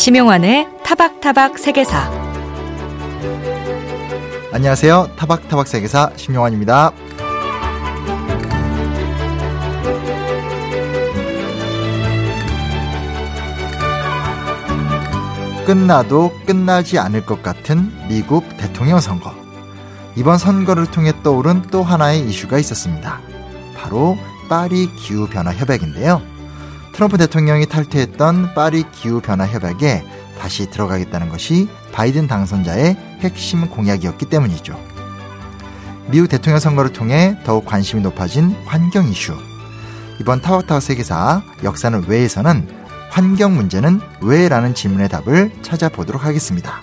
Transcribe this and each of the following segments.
심용환의 타박타박 세계사. 안녕하세요. 타박타박 세계사 심용환입니다. 끝나도 끝나지 않을 것 같은 미국 대통령 선거. 이번 선거를 통해 떠오른 또 하나의 이슈가 있었습니다. 바로 파리 기후변화 협약인데요. 트럼프 대통령이 탈퇴했던 파리 기후변화 협약에 다시 들어가겠다는 것이 바이든 당선자의 핵심 공약이었기 때문이죠. 미국 대통령 선거를 통해 더욱 관심이 높아진 환경 이슈. 이번 타워타워 세계사 역사는 왜에서는 환경 문제는 왜라는 질문의 답을 찾아보도록 하겠습니다.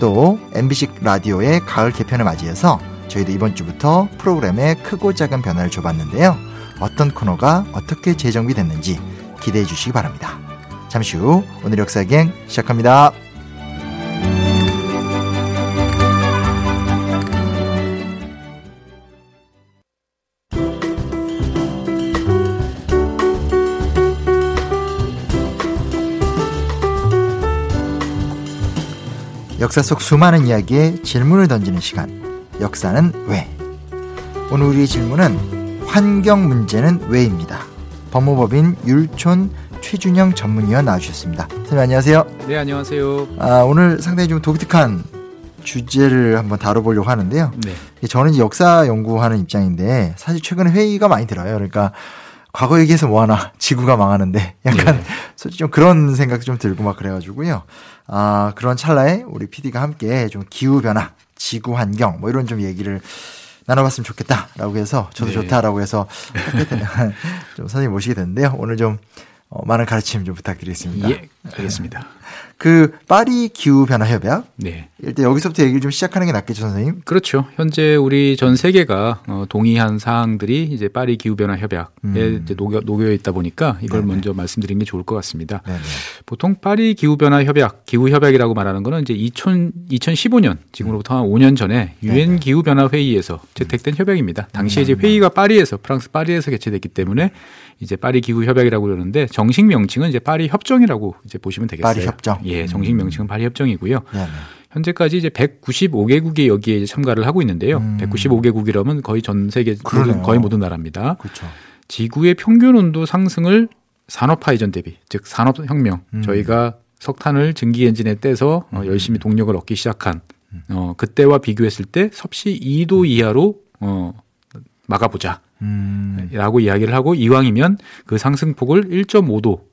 또 MBC 라디오의 가을 개편을 맞이해서 저희도 이번 주부터 프로그램에 크고 작은 변화를 줘봤는데요. 어떤 코너가 어떻게 재정비됐는지 기대해 주시기 바랍니다. 잠시 후 오늘 역사기행 시작합니다. 역사 속 수많은 이야기에 질문을 던지는 시간. 역사는 왜? 오늘 우리의 질문은 환경 문제는 왜입니다. 법무법인 율촌 최준영 전문위원 나와주셨습니다. 선생님 안녕하세요. 네 안녕하세요. 아, 오늘 상당히 좀 독특한 주제를 한번 다뤄보려고 하는데요. 네. 저는 이제 역사 연구하는 입장인데 사실 최근에 회의가 많이 들어요. 그러니까 과거 얘기해서 뭐하나 지구가 망하는데 약간 네. 솔직히 좀 그런 생각 좀 들고 막 그래가지고요. 아 그런 찰나에 우리 PD가 함께 좀 기후 변화, 지구 환경 뭐 이런 좀 얘기를 나눠봤으면 좋겠다라고 해서 저도 네. 좋다라고 해서 좀 선생님 모시게 됐는데요. 오늘 좀 어, 많은 가르침 좀 부탁드리겠습니다. 예 알겠습니다. 그 파리 기후 변화 협약 네. 일단 여기서부터 얘기를 좀 시작하는 게 낫겠죠, 선생님? 그렇죠. 현재 우리 전 세계가 어, 동의한 사항들이 이제 파리 기후 변화 협약에 음. 이제 녹여, 녹여 있다 보니까 이걸 네네. 먼저 말씀드리는 게 좋을 것 같습니다. 네네. 보통 파리 기후 변화 협약, 기후 협약이라고 말하는 거는 이제 2000, 2015년 지금으로부터 한 5년 전에 유엔. 기후 변화 회의에서 채택된 협약입니다. 당시에 이제 회의가 파리에서 프랑스 파리에서 개최됐기 때문에 이제 파리 기후 협약이라고 그러는데 정식 명칭은 이제 파리 협정이라고 이제 보시면 되겠어요. 파리 협정. 예, 정식 명칭은 파리 협정이고요. 네네. 현재까지 이제 195개국이 여기에 이제 참가를 하고 있있는데요 음. 195개국이라면 거의 전 세계. 모든, 거의 모든 나라입니다. 그렇죠. 지구의 평균 온도 상승을 산업화 이전 대비, 즉 산업혁명, 음. 저희가 석탄을 증기 엔진에 떼서 어, 열심히 동력을 얻기 시작한 어, 그때와 비교했을 때 섭씨 2도 이하로 어, 막아보자. 음. 라고 이야기를 하고 이왕이면 그 상승폭을 1.5도 음.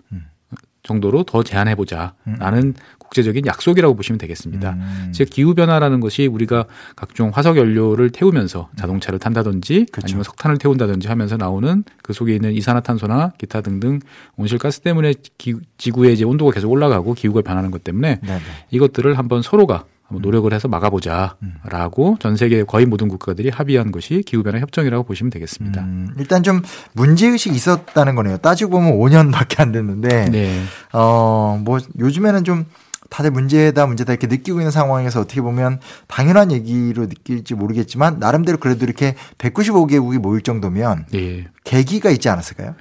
정도로 더 제한해보자. 라는 국제적인 약속이라고 보시면 되겠습니다. 음. 즉 기후 변화라는 것이 우리가 각종 화석 연료를 태우면서 자동차를 탄다든지 그렇죠. 아니면 석탄을 태운다든지 하면서 나오는 그 속에 있는 이산화탄소나 기타 등등 온실가스 때문에 기- 지구의 이제 온도가 계속 올라가고 기후가 변하는 것 때문에 네네. 이것들을 한번 서로가 한번 노력을 해서 막아보자라고 전 세계 거의 모든 국가들이 합의한 것이 기후변화 협정이라고 보시면 되겠습니다. 음, 일단 좀 문제의식이 있었다는 거네요. 따지고 보면 5년밖에 안 됐는데, 네. 어, 뭐, 요즘에는 좀 다들 문제다, 문제다 이렇게 느끼고 있는 상황에서 어떻게 보면 당연한 얘기로 느낄지 모르겠지만, 나름대로 그래도 이렇게 195개국이 모일 정도면 네. 계기가 있지 않았을까요?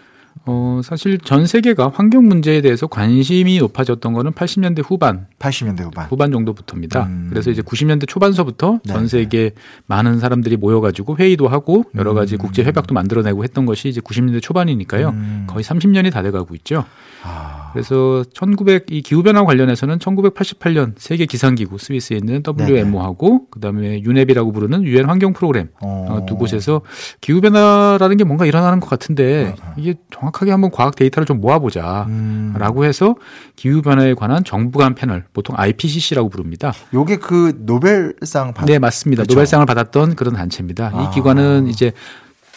어, 사실 전 세계가 환경 문제에 대해서 관심이 높아졌던 거는 80년대 후반, 80년대 후반. 후반 정도부터입니다. 음. 그래서 이제 90년대 초반서부터 네, 전 세계 많은 사람들이 모여가지고 회의도 하고 여러 가지 음. 국제 협약도 만들어내고 했던 것이 이제 90년대 초반이니까요. 음. 거의 30년이 다 돼가고 있죠. 아, 그래서 1900 이 기후 변화 관련해서는 1988년 세계 기상기구 스위스에 있는 WMO하고 그다음에 유네비라고 부르는 유엔 환경 프로그램 어. 어, 두 곳에서 기후 변화라는 게 뭔가 일어나는 것 같은데 이게 정확 하게 한번 과학 데이터를 좀 모아보자라고 음. 해서 기후 변화에 관한 정부 간 패널 보통 IPCC라고 부릅니다. 요게 그 노벨상 받 네 맞습니다. 그렇죠. 노벨상을 받았던 그런 단체입니다. 아. 이 기관은 이제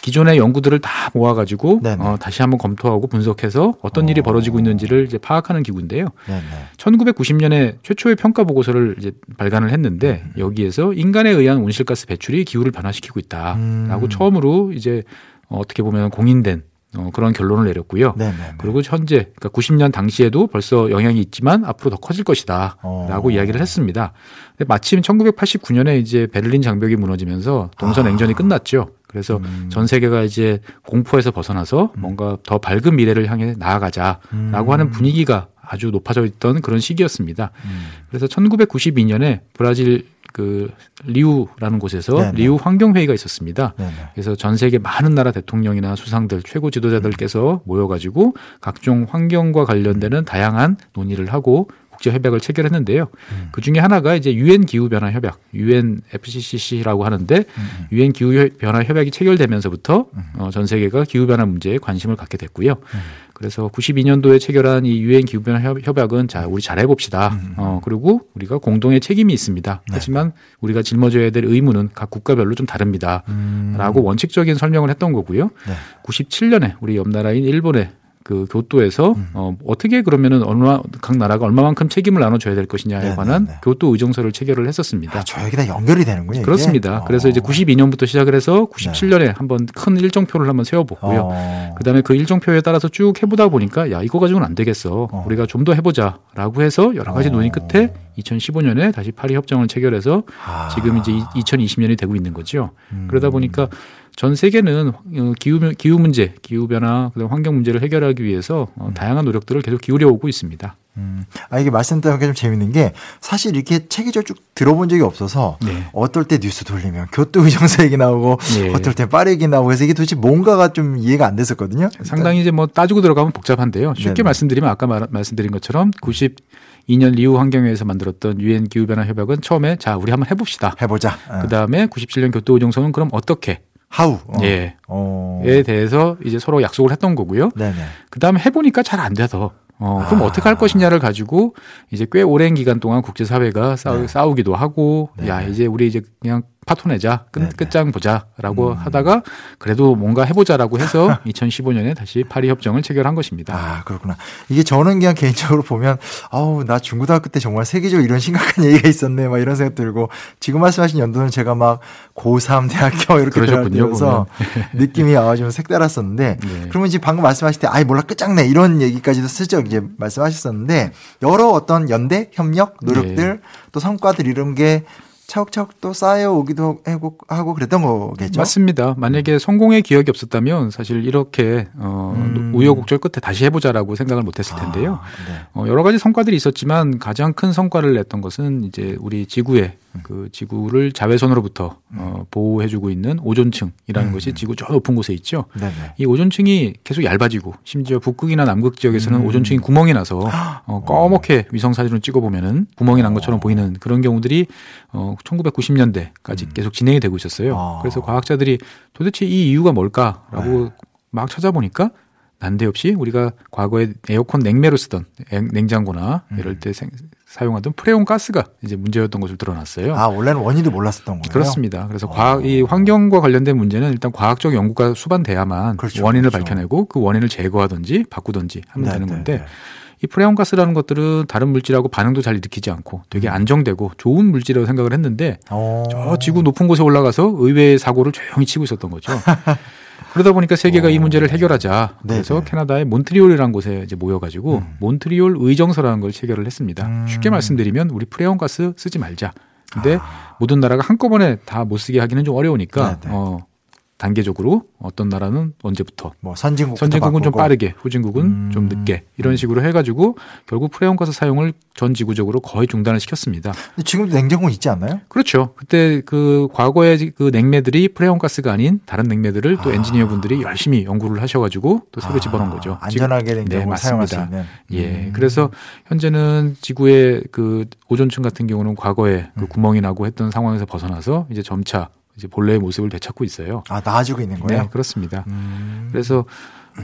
기존의 연구들을 다 모아가지고 네네. 어, 다시 한번 검토하고 분석해서 어떤 일이 어. 벌어지고 있는지를 이제 파악하는 기구인데요. 네네. 1990년에 최초의 평가 보고서를 이제 발간을 했는데 음. 여기에서 인간에 의한 온실가스 배출이 기후를 변화시키고 있다라고 음. 처음으로 이제 어, 어떻게 보면 공인된 어, 그런 결론을 내렸고요. 네네. 그리고 현재 그러니까 90년 당시에도 벌써 영향이 있지만 앞으로 더 커질 것이다라고 어. 이야기를 했습니다. 근데 마침 1989년에 이제 베를린 장벽이 무너지면서 동서 아. 냉전이 끝났죠. 그래서 음. 전 세계가 이제 공포에서 벗어나서 뭔가 더 밝은 미래를 향해 나아가자라고 음. 하는 분위기가 아주 높아져 있던 그런 시기였습니다. 음. 그래서 1992년에 브라질 그 리우라는 곳에서 네네. 리우 환경회의가 있었습니다. 네네. 그래서 전 세계 많은 나라 대통령이나 수상들, 최고 지도자들께서 모여가지고 각종 환경과 관련되는 다양한 논의를 하고 국제 협약을 체결했는데요. 음. 그 중에 하나가 이제 유엔 기후 변화 협약, UNFCCC라고 하는데 음. 유엔 기후 변화 협약이 체결되면서부터 어, 전 세계가 기후 변화 문제에 관심을 갖게 됐고요. 음. 그래서 92년도에 체결한 이 유엔 기후 변화 협- 협약은 자 우리 잘해 봅시다. 음. 어 그리고 우리가 공동의 책임이 있습니다. 네. 하지만 우리가 짊어져야 될 의무는 각 국가별로 좀 다릅니다. 음. 라고 원칙적인 설명을 했던 거고요. 네. 97년에 우리 옆 나라인 일본의 그 교토에서 음. 어, 어떻게 그러면은 얼마 각 나라가 얼마만큼 책임을 나눠줘야 될 것이냐에 네, 관한 네, 네. 교토 의정서를 체결을 했었습니다. 아, 저 여기다 연결이 되는군요. 이게? 그렇습니다. 어. 그래서 이제 92년부터 시작을 해서 97년에 한번 큰 일정표를 한번 세워보고요. 어. 그다음에 그 일정표에 따라서 쭉 해보다 보니까 야 이거 가지고는 안 되겠어. 어. 우리가 좀 더 해보자라고 해서 여러 가지 어. 논의 끝에 2015년에 다시 파리 협정을 체결해서 아. 지금 이제 2020년이 되고 있는 거죠. 음. 그러다 보니까 전 세계는 어, 기후 기후 문제, 기후 변화, 그다음 환경 문제를 해결하기 위해서 어, 다양한 노력들을 계속 기울여 오고 있습니다. 음. 아, 이게 말씀 드린 게좀 재밌는 게 사실 이렇게 체계적으로 쭉 들어본 적이 없어서 네. 어떨 때 뉴스 돌리면 교토 의정서 얘기 나오고 예. 어떨 때 파리 얘기 나오고 해서 이게 도대체 뭔가가 좀 이해가 안 됐었거든요. 상당히 이제 뭐 따지고 들어가면 복잡한데요. 쉽게 네네. 말씀드리면 아까 말, 말씀드린 것처럼 92년 리우 환경회에서 만들었던 유엔 기후 변화 협약은 처음에 자 우리 한번 해봅시다. 해보자. 어. 그 다음에 97년 교토 의정서는 그럼 어떻게 하우. 어. 예. 어. 에 대해서 이제 서로 약속을 했던 거고요. 네네. 그 다음에 해보니까 잘 안 돼서 어, 그럼 아. 어떻게 할 것이냐를 가지고 이제 꽤 오랜 기간 동안 국제사회가 싸우, 네. 싸우기도 하고 네. 야 이제 우리 이제 그냥 파토 내자 끝, 네, 네. 끝장 보자라고 음. 하다가 그래도 뭔가 해보자라고 해서 2015년에 다시 파리 협정을 체결한 것입니다. 아, 그렇구나. 이게 저는 그냥 개인적으로 보면, 아우, 나 중고등학교 때 정말 세계적으로 이런 심각한 얘기가 있었네, 막 이런 생각 들고, 지금 말씀하신 연도는 제가 막 고3 대학교 이렇게 들어서 느낌이 아주 좀 색달았었는데, 네. 그러면 지금 방금 말씀하실 때, 아이, 몰라, 끝장내, 이런 얘기까지도 슬쩍 이제 말씀하셨었는데, 여러 어떤 연대, 협력, 노력들, 네. 또 성과들 이런 게 차곡차곡 또 쌓여오기도 하고, 하고 그랬던 거겠죠? 맞습니다. 만약에 성공의 기억이 없었다면 사실 이렇게 어, 음. 우여곡절 끝에 다시 해보자라고 생각을 못했을 텐데요. 아, 네. 어, 여러 가지 성과들이 있었지만 가장 큰 성과를 냈던 것은 이제 우리 지구의 음. 그 지구를 자외선으로부터 어, 보호해주고 있는 오존층이라는 음. 것이 지구 저 높은 곳에 있죠. 네네. 이 오존층이 계속 얇아지고 심지어 북극이나 남극 지역에서는 음. 오존층이 구멍이 나서 어, 꺼멓게 위성 사진을 찍어 보면은 구멍이 난 것처럼 어. 보이는 그런 경우들이 어, 1990년대까지 계속 진행이 되고 있었어요. 음. 아. 그래서 과학자들이 도대체 이 이유가 뭘까라고 네. 막 찾아보니까 난데없이 우리가 과거에 에어컨 냉매로 쓰던 냉- 냉장고나 음. 이럴 때 생- 사용하던 프레온 가스가 이제 문제였던 것을 드러났어요. 아, 원래는 원인도 몰랐었던 거예요? 그렇습니다. 그래서 어. 과학, 이 환경과 관련된 문제는 일단 과학적 연구가 수반돼야만 그렇죠, 원인을 그렇죠. 밝혀내고 그 원인을 제거하든지 바꾸든지 하면 네, 되는 네, 건데 네. 이 프레온 가스라는 것들은 다른 물질하고 반응도 잘 일으키지 않고 되게 안정되고 좋은 물질이라고 생각을 했는데 어. 저 지구 높은 곳에 올라가서 의외의 사고를 조용히 치고 있었던 거죠. 그러다 보니까 세계가 이 어. 문제를 해결하자. 네, 그래서 네. 캐나다의 몬트리올이라는 곳에 이제 모여가지고 음. 몬트리올 의정서라는 걸 체결을 했습니다. 음. 쉽게 말씀드리면 우리 프레온 가스 쓰지 말자. 근데 아. 모든 나라가 한꺼번에 다 못 쓰게 하기는 좀 어려우니까 네, 네. 어, 단계적으로 어떤 나라는 언제부터 뭐 선진국 선진국은 좀 빠르게, 후진국은 음. 좀 늦게 이런 식으로 해가지고 결국 프레온 가스 사용을 전 지구적으로 거의 중단을 시켰습니다. 지금도 냉장고 있지 않나요? 그렇죠. 그때 그 과거의 그 냉매들이 프레온 가스가 아닌 다른 냉매들을 또 아. 엔지니어 분들이 열심히 연구를 하셔가지고 또 새로 아, 집어넣은 거죠. 안전하게 냉장고를 네, 사용할 수. 있는. 예. 음. 그래서 현재는 지구의 그 오존층 같은 경우는 과거에 그 음. 구멍이 나고 했던 상황에서 벗어나서 이제 점차 이제 본래의 모습을 되찾고 있어요. 아 나아지고 있는 거예요? 네, 그렇습니다. 음. 그래서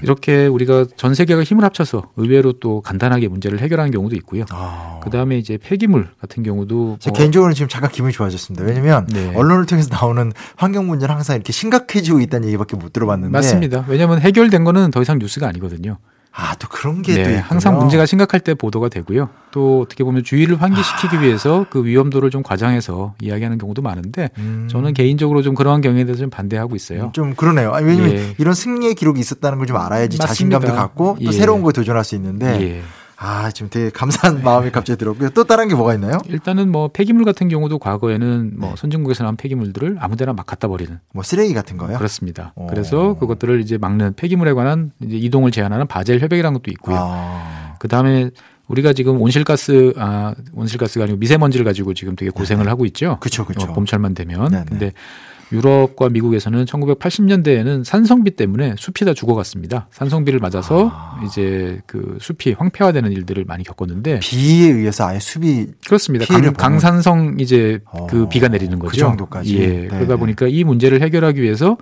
이렇게 우리가 전 세계가 힘을 합쳐서 의외로 또 간단하게 문제를 해결하는 경우도 있고요. 아. 그 다음에 이제 폐기물 같은 경우도 제 뭐- 개인적으로는 지금 잠깐 기분이 좋아졌습니다. 왜냐면 네. 언론을 통해서 나오는 환경 문제는 항상 이렇게 심각해지고 있다는 얘기밖에 못 들어봤는데 맞습니다. 왜냐하면 해결된 거는 더 이상 뉴스가 아니거든요. 아 또 그런 게또 네. 항상 문제가 심각할 때 보도가 되고요. 또 어떻게 보면 주의를 환기시키기 위해서 그 위험도를 좀 과장해서 이야기하는 경우도 많은데 음. 저는 개인적으로 좀 그러한 경우에 대해서 좀 반대하고 있어요. 좀 그러네요. 아니, 왜냐면 예. 이런 승리의 기록이 있었다는 걸 좀 알아야지 맞습니다. 자신감도 갖고 또 예. 새로운 거에 도전할 수 있는데 예. 아, 지금 되게 감사한 마음이 갑자기 들었고요. 또 다른 게 뭐가 있나요? 일단은 뭐 폐기물 같은 경우도 과거에는 뭐 선진국에서 나온 폐기물들을 아무데나 막 갖다 버리는 뭐 쓰레기 같은 거요? 그렇습니다. 오. 그래서 그것들을 이제 막는 폐기물에 관한 이제 이동을 제한하는 바젤 협약이라는 것도 있고요. 아, 그 다음에 우리가 지금 온실가스 아 온실가스가 아니고 미세먼지를 가지고 지금 되게 고생을 하고 있죠. 그쵸. 어, 봄철만 되면. 네네. 근데 유럽과 미국에서는 1980년대에는 산성비 때문에 숲이 다 죽어갔습니다. 산성비를 맞아서 아. 이제 그 숲이 황폐화되는 일들을 많이 겪었는데 비에 의해서 아예 숲이 그렇습니다. 강, 산성 이제 어, 그 비가 내리는 그 거죠. 정도까지. 예. 네, 그러다 네. 보니까 이 문제를 해결하기 위해서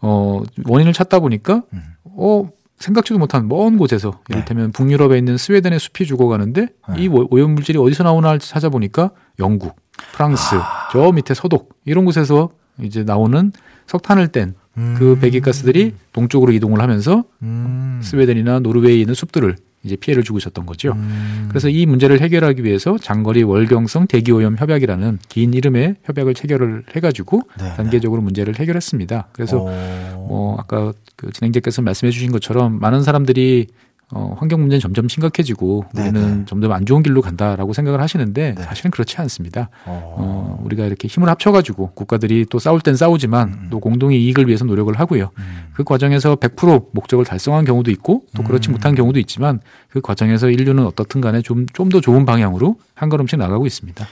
어 원인을 찾다 보니까 음. 어 생각지도 못한 먼 곳에서 네. 이를테면 북유럽에 있는 스웨덴의 숲이 죽어가는데 네. 이 오- 오염 물질이 어디서 나오나 찾아보니까 영국, 프랑스, 아. 저 밑에 서독 이런 곳에서 이제 나오는 석탄을 뗀그 음. 배기가스들이 동쪽으로 이동을 하면서 음. 스웨덴이나 노르웨이에 있는 숲들을 이제 피해를 주고 있었던 거죠. 음. 그래서 이 문제를 해결하기 위해서 장거리 월경성 대기오염 협약이라는 긴 이름의 협약을 체결을 해가지고 네, 단계적으로 문제를 해결했습니다. 그래서 어. 뭐 아까 그 진행자께서 말씀해 주신 것처럼 많은 사람들이 어, 환경 문제는 점점 심각해지고 네, 우리는 네. 점점 안 좋은 길로 간다라고 생각을 하시는데 네. 사실은 그렇지 않습니다. 어. 어, 우리가 이렇게 힘을 합쳐가지고 국가들이 또 싸울 땐 싸우지만 또 공동의 이익을 위해서 노력을 하고요. 음. 그 과정에서 100% 목적을 달성한 경우도 있고 또 그렇지 음. 못한 경우도 있지만 그 과정에서 인류는 어떻든 간에 좀 좀 더 좋은 방향으로 한 걸음씩 나가고 있습니다.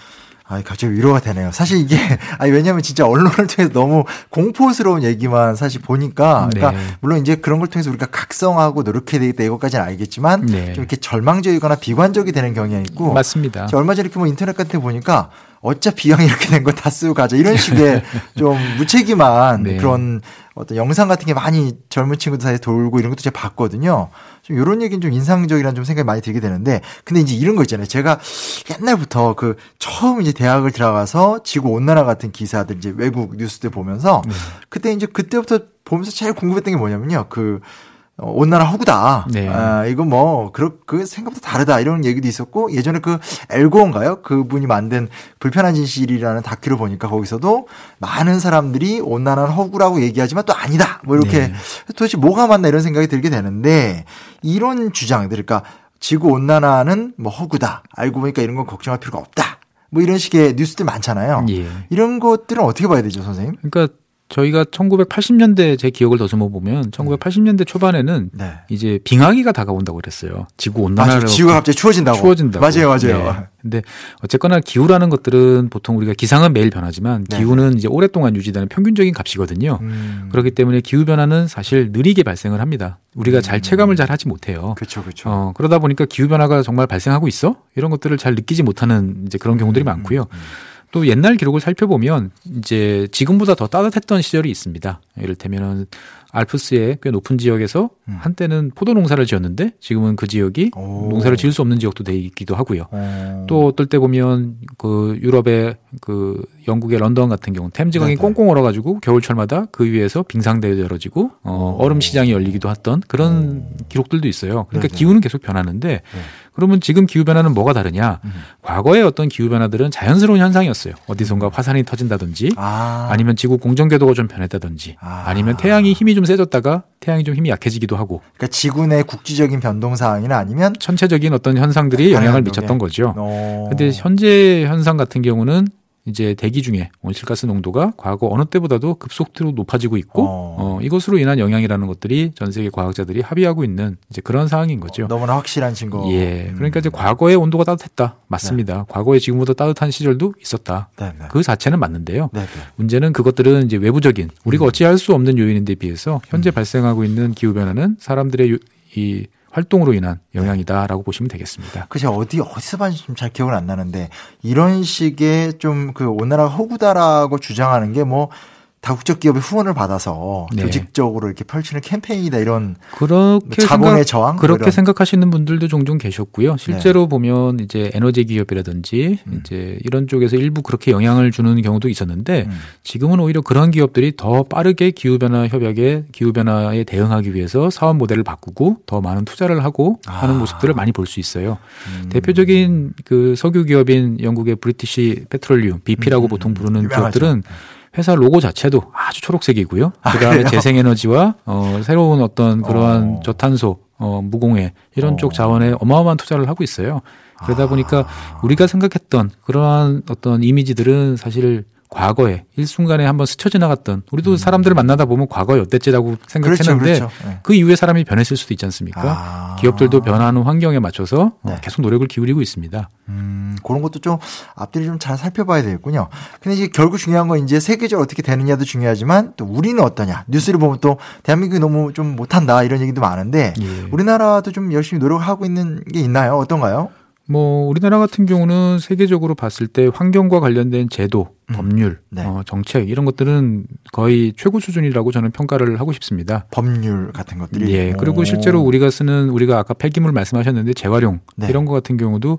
아, 갑자기 위로가 되네요. 사실 이게 아니 왜냐하면 진짜 언론을 통해서 너무 공포스러운 얘기만 사실 보니까 그러니까 네. 물론 이제 그런 걸 통해서 우리가 각성하고 노력해야 되겠다 이것까지는 알겠지만 네. 좀 이렇게 절망적이거나 비관적이 되는 경향이 있고 맞습니다. 얼마 전에 이렇게 뭐 인터넷 같은 데 보니까 어차피 이왕 이렇게 된 거 다 쓰고 가자 이런 식의 좀 무책임한 네. 그런 어떤 영상 같은 게 많이 젊은 친구들 사이에 돌고 이런 것도 제가 봤거든요. 좀 이런 얘기는 좀 인상적이라는 좀 생각이 많이 들게 되는데 근데 이제 이런 거 있잖아요. 제가 옛날부터 그 처음 이제 대학을 들어가서 지구 온난화 같은 기사들 이제 외국 뉴스들 보면서 네. 그때 이제 그때부터 보면서 제일 궁금했던 게 뭐냐면요. 그 어, 온난화 허구다. 네. 아, 이거 뭐, 그, 그 생각보다 다르다. 이런 얘기도 있었고, 예전에 그 엘고인가요? 그분이 만든 불편한 진실이라는 다큐를 보니까 거기서도 많은 사람들이 온난화는 허구라고 얘기하지만 또 아니다. 뭐 이렇게 네. 도대체 뭐가 맞나 이런 생각이 들게 되는데, 이런 주장들, 그러니까 지구 온난화는 뭐 허구다. 알고 보니까 이런 건 걱정할 필요가 없다. 뭐 이런 식의 뉴스들 많잖아요. 예. 이런 것들은 어떻게 봐야 되죠, 선생님? 그러니까 저희가 1980년대 제 기억을 더듬어 보면 1980년대 초반에는 네. 이제 빙하기가 다가온다고 그랬어요. 지구 아, 온난화를 지구가 갑자기 추워진다고. 추워진다고. 맞아요, 맞아요. 네. 근데 어쨌거나 기후라는 것들은 보통 우리가 기상은 매일 변하지만 네. 기후는 이제 오랫동안 유지되는 평균적인 값이거든요. 음. 그렇기 때문에 기후 변화는 사실 느리게 발생을 합니다. 우리가 잘 체감을 잘 하지 못해요. 그렇죠, 그렇죠. 어, 그러다 보니까 기후 변화가 정말 발생하고 있어? 이런 것들을 잘 느끼지 못하는 이제 그런 경우들이 많고요. 음. 또 옛날 기록을 살펴보면 이제 지금보다 더 따뜻했던 시절이 있습니다. 이를테면은 알프스의 꽤 높은 지역에서 음. 한때는 포도 농사를 지었는데 지금은 그 지역이 오. 농사를 지을 수 없는 지역도 돼 있기도 하고요. 어. 또 어떨 때 보면 그 유럽의 그 영국의 런던 같은 경우 템즈강이. 꽁꽁 얼어가지고 겨울철마다 그 위에서 빙상대회도 열어지고 어, 오. 얼음 시장이 열리기도 했던 그런 기록들도 있어요. 그러니까 네네. 기후는 계속 변하는데 그러면 지금 기후 변화는 뭐가 다르냐? 음. 과거의 어떤 기후 변화들은 자연스러운 현상이었어요. 어디선가 화산이 터진다든지 아. 아니면 지구 공정 궤도가 좀 변했다든지 아. 아니면 태양이 힘이 좀 세졌다가 태양이 좀 힘이 약해지기도 하고 그러니까 지구 내 국지적인 변동 사항이나 아니면 전체적인 어떤 현상들이 영향을. 미쳤던 거죠. 어. 근데 현재 현상 같은 경우는 이제 대기 중에 온실가스 농도가 과거 어느 때보다도 급속도로 높아지고 있고 어. 어, 이것으로 인한 영향이라는 것들이 전 세계 과학자들이 합의하고 있는 이제 그런 상황인 거죠. 너무나 확실한 증거. 예. 음. 그러니까 이제 과거에 온도가 따뜻했다. 맞습니다. 과거에 지금보다 따뜻한 시절도 있었다. 네, 네. 그 자체는 맞는데요. 네, 네. 문제는 그것들은 이제 외부적인 음. 우리가 어찌할 수 없는 요인인데 비해서 현재 발생하고 있는 기후 변화는 사람들의 요- 이 활동으로 인한 영향이다라고 보시면 되겠습니다. 그 제가 어디 어디서 봤는지 좀잘 기억은 안 나는데 이런 식의 좀그 온난화가 허구다라고 주장하는 게 뭐 다국적 기업의 후원을 받아서 네. 조직적으로 이렇게 펼치는 캠페인이다 이런 그렇게 자본의 생각, 저항 그렇게 이런. 네. 생각하시는 분들도 종종 계셨고요. 실제로 보면 이제 에너지 기업이라든지 음. 이제 이런 쪽에서 일부 그렇게 영향을 주는 경우도 있었는데 음. 지금은 오히려 그런 기업들이 더 빠르게 기후 변화 협약에 기후 변화에 대응하기 위해서 사업 모델을 바꾸고 더 많은 투자를 하고 하는 아. 모습들을 많이 볼 수 있어요. 음. 대표적인 그 석유 기업인 영국의 브리티시 페트롤리움 BP라고 음. 보통 부르는 유명하죠. 기업들은 회사 로고 자체도 아주 초록색이고요. 아, 그다음에 그래요? 재생에너지와 어, 새로운 어떤 그러한 어. 저탄소 어, 무공해 이런 어. 쪽 자원에 어마어마한 투자를 하고 있어요. 그러다 보니까 우리가 생각했던 그러한 어떤 이미지들은 사실 과거에 일순간에 한번 스쳐 지나갔던 우리도 사람들을 만나다 보면 과거에 어땠지라고 생각했는데 음. 그렇죠, 그렇죠. 네. 그 이후에 사람이 변했을 수도 있지 않습니까? 아. 기업들도 변하는 환경에 맞춰서 어, 네. 계속 노력을 기울이고 있습니다. 음, 그런 것도 좀 앞뒤를 좀 잘 살펴봐야 되겠군요. 근데 이제 결국 중요한 건 이제 세계적으로 어떻게 되느냐도 중요하지만 또 우리는 어떠냐. 뉴스를 보면 또 대한민국이 너무 좀 못한다 이런 얘기도 많은데 예. 우리나라도 좀 열심히 노력하고 있는 게 있나요? 어떤가요? 뭐 우리나라 같은 경우는 세계적으로 봤을 때 환경과 관련된 제도, 법률, 네. 어, 정책 이런 것들은 거의 최고 수준이라고 저는 평가를 하고 싶습니다. 법률 같은 것들이. 예. 그리고 오. 실제로 우리가 쓰는 우리가 아까 폐기물 말씀하셨는데 재활용 네. 이런 것 같은 경우도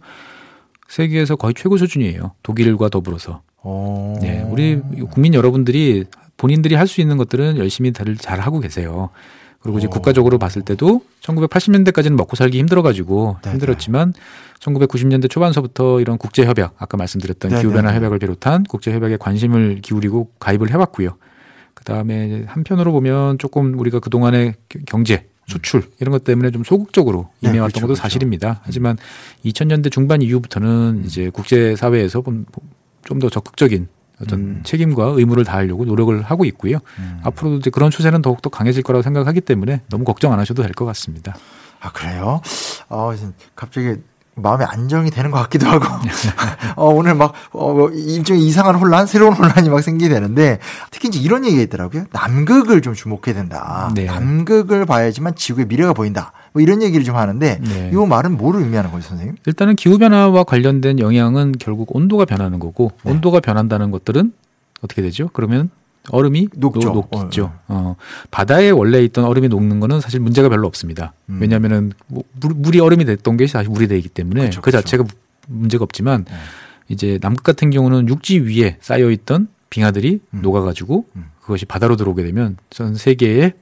세계에서 거의 최고 수준이에요. 독일과 더불어서. 오. 네, 우리 국민 여러분들이 본인들이 할 수 있는 것들은 열심히 다들 잘 하고 계세요. 그리고 이제 오. 국가적으로 봤을 때도 1980년대까지는 먹고 살기 힘들어가지고 네네. 힘들었지만 1990년대 초반서부터 이런 국제 협약, 아까 말씀드렸던 네네네. 기후 변화 협약을 비롯한 국제 협약에 관심을 기울이고 가입을 해왔고요. 그 다음에 한편으로 보면 조금 우리가 그 동안의 경제, 수출 이런 것 때문에 좀 소극적으로 네, 임해왔던 그렇죠, 것도 그렇죠. 사실입니다. 하지만 2000년대 중반 이후부터는 이제 국제 사회에서 좀 더 적극적인 어떤 음. 책임과 의무를 다하려고 노력을 하고 있고요. 음. 앞으로도 이제 그런 추세는 더욱더 강해질 거라고 생각하기 때문에 너무 걱정 안 하셔도 될 것 같습니다. 아, 그래요? 어, 갑자기 마음의 안정이 되는 것 같기도 하고, 어, 오늘 막, 어, 일종의 이상한 혼란, 새로운 혼란이 막 생기게 되는데, 특히 이제 이런 얘기가 있더라고요. 남극을 좀 주목해야 된다. 네. 남극을 봐야지만 지구의 미래가 보인다. 뭐 이런 얘기를 좀 하는데, 네. 이 말은 뭐를 의미하는 거죠, 선생님? 일단은 기후 변화와 관련된 영향은 결국 온도가 변하는 거고 네. 온도가 변한다는 것들은 어떻게 되죠? 그러면 얼음이 녹죠. 녹, 녹죠. 어, 어, 바다에 원래 있던 얼음이 녹는 거는 사실 문제가 별로 없습니다. 음. 왜냐하면은 뭐 물, 물이 얼음이 됐던 게 사실 물이 되기 때문에 그렇죠, 그. 자체가 문제가 없지만 네. 이제 남극 같은 경우는 육지 위에 쌓여 있던 빙하들이 음. 녹아가지고 음. 그것이 바다로 들어오게 되면 전 세계의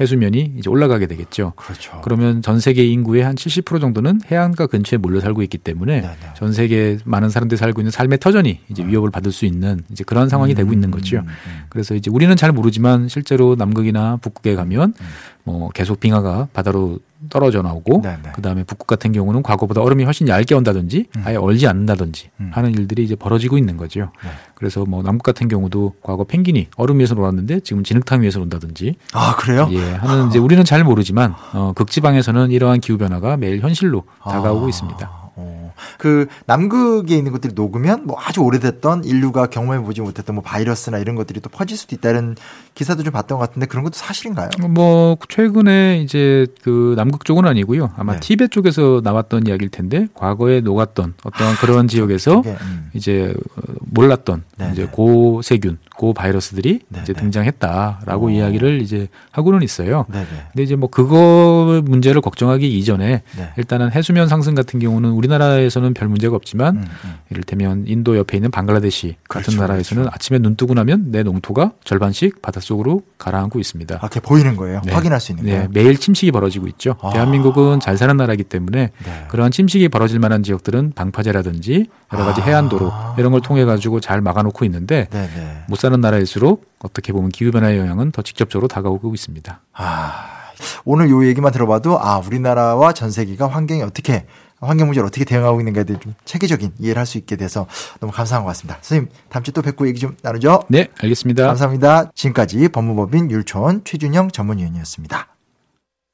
해수면이 이제 올라가게 되겠죠. 그렇죠. 그러면 전 세계 인구의 한 70% 정도는 해안가 근처에 몰려 살고 있기 때문에 네네. 전 세계 많은 사람들이 살고 있는 삶의 터전이 이제 위협을 받을 수 있는 이제 그런 상황이 되고 있는 거죠. 음, 음. 그래서 이제 우리는 잘 모르지만 실제로 남극이나 북극에 가면 음. 뭐 계속 빙하가 바다로 떨어져 나오고 네네. 그다음에 북극 같은 경우는 과거보다 얼음이 훨씬 얇게 온다든지 음. 아예 얼지 않는다든지 음. 하는 일들이 이제 벌어지고 있는 거죠. 네. 그래서 뭐 남극 같은 경우도 과거 펭귄이 얼음 위에서 놀았는데 지금 진흙탕 위에서 논다든지 아, 그래요? 예, 하는 이제 우리는 잘 모르지만 어, 극지방에서는 이러한 기후 변화가 매일 현실로 다가오고 아, 있습니다. 어. 그 남극에 있는 것들이 녹으면 뭐 아주 오래됐던 인류가 경험해 보지 못했던 뭐 바이러스나 이런 것들이 또 퍼질 수도 있다는 기사도 좀 봤던 것 같은데 그런 것도 사실인가요? 뭐 최근에 이제 그 남극 쪽은 아니고요. 아마 네. 티베트 쪽에서 나왔던 이야기일 텐데 과거에 녹았던 어떤 그런 지역에서 그게, 음. 이제 어, 몰랐던 네, 이제 네. 고세균, 고바이러스들이 네, 이제 네. 등장했다라고 어. 이야기를 이제 하고는 있어요. 네네. 근데 이제 뭐 그거 문제를 걱정하기 이전에 네. 일단은 해수면 상승 같은 경우는 우리 나라에서는 별 문제가 없지만 음, 음. 이를테면 인도 옆에 있는 방글라데시 같은 그렇죠, 나라에서는 그렇죠. 아침에 눈 뜨고 나면 내 농토가 절반씩 바닷속으로 가라앉고 있습니다. 아, 그게 보이는 거예요. 네. 확인할 수 있는 네, 거예요. 매일 침식이 벌어지고 있죠. 아. 대한민국은 잘 사는 나라이기 때문에 네. 그러한 침식이 벌어질 만한 지역들은 방파제라든지 여러 가지 아. 해안도로 이런 걸 통해 가지고 잘 막아놓고 있는데 네네. 못 사는 나라일수록 어떻게 보면 기후 변화의 영향은 더 직접적으로 다가오고 있습니다. 아, 오늘 요 얘기만 들어봐도 아, 우리나라와 전 세계가 환경이 어떻게 환경 문제를 어떻게 대응하고 있는가에 대해 좀 체계적인 이해를 할 수 있게 돼서 너무 감사한 것 같습니다. 선생님, 다음 주에 또 뵙고 얘기 좀 나누죠. 네, 알겠습니다. 감사합니다. 지금까지 법무법인 율촌 최준영 전문위원이었습니다.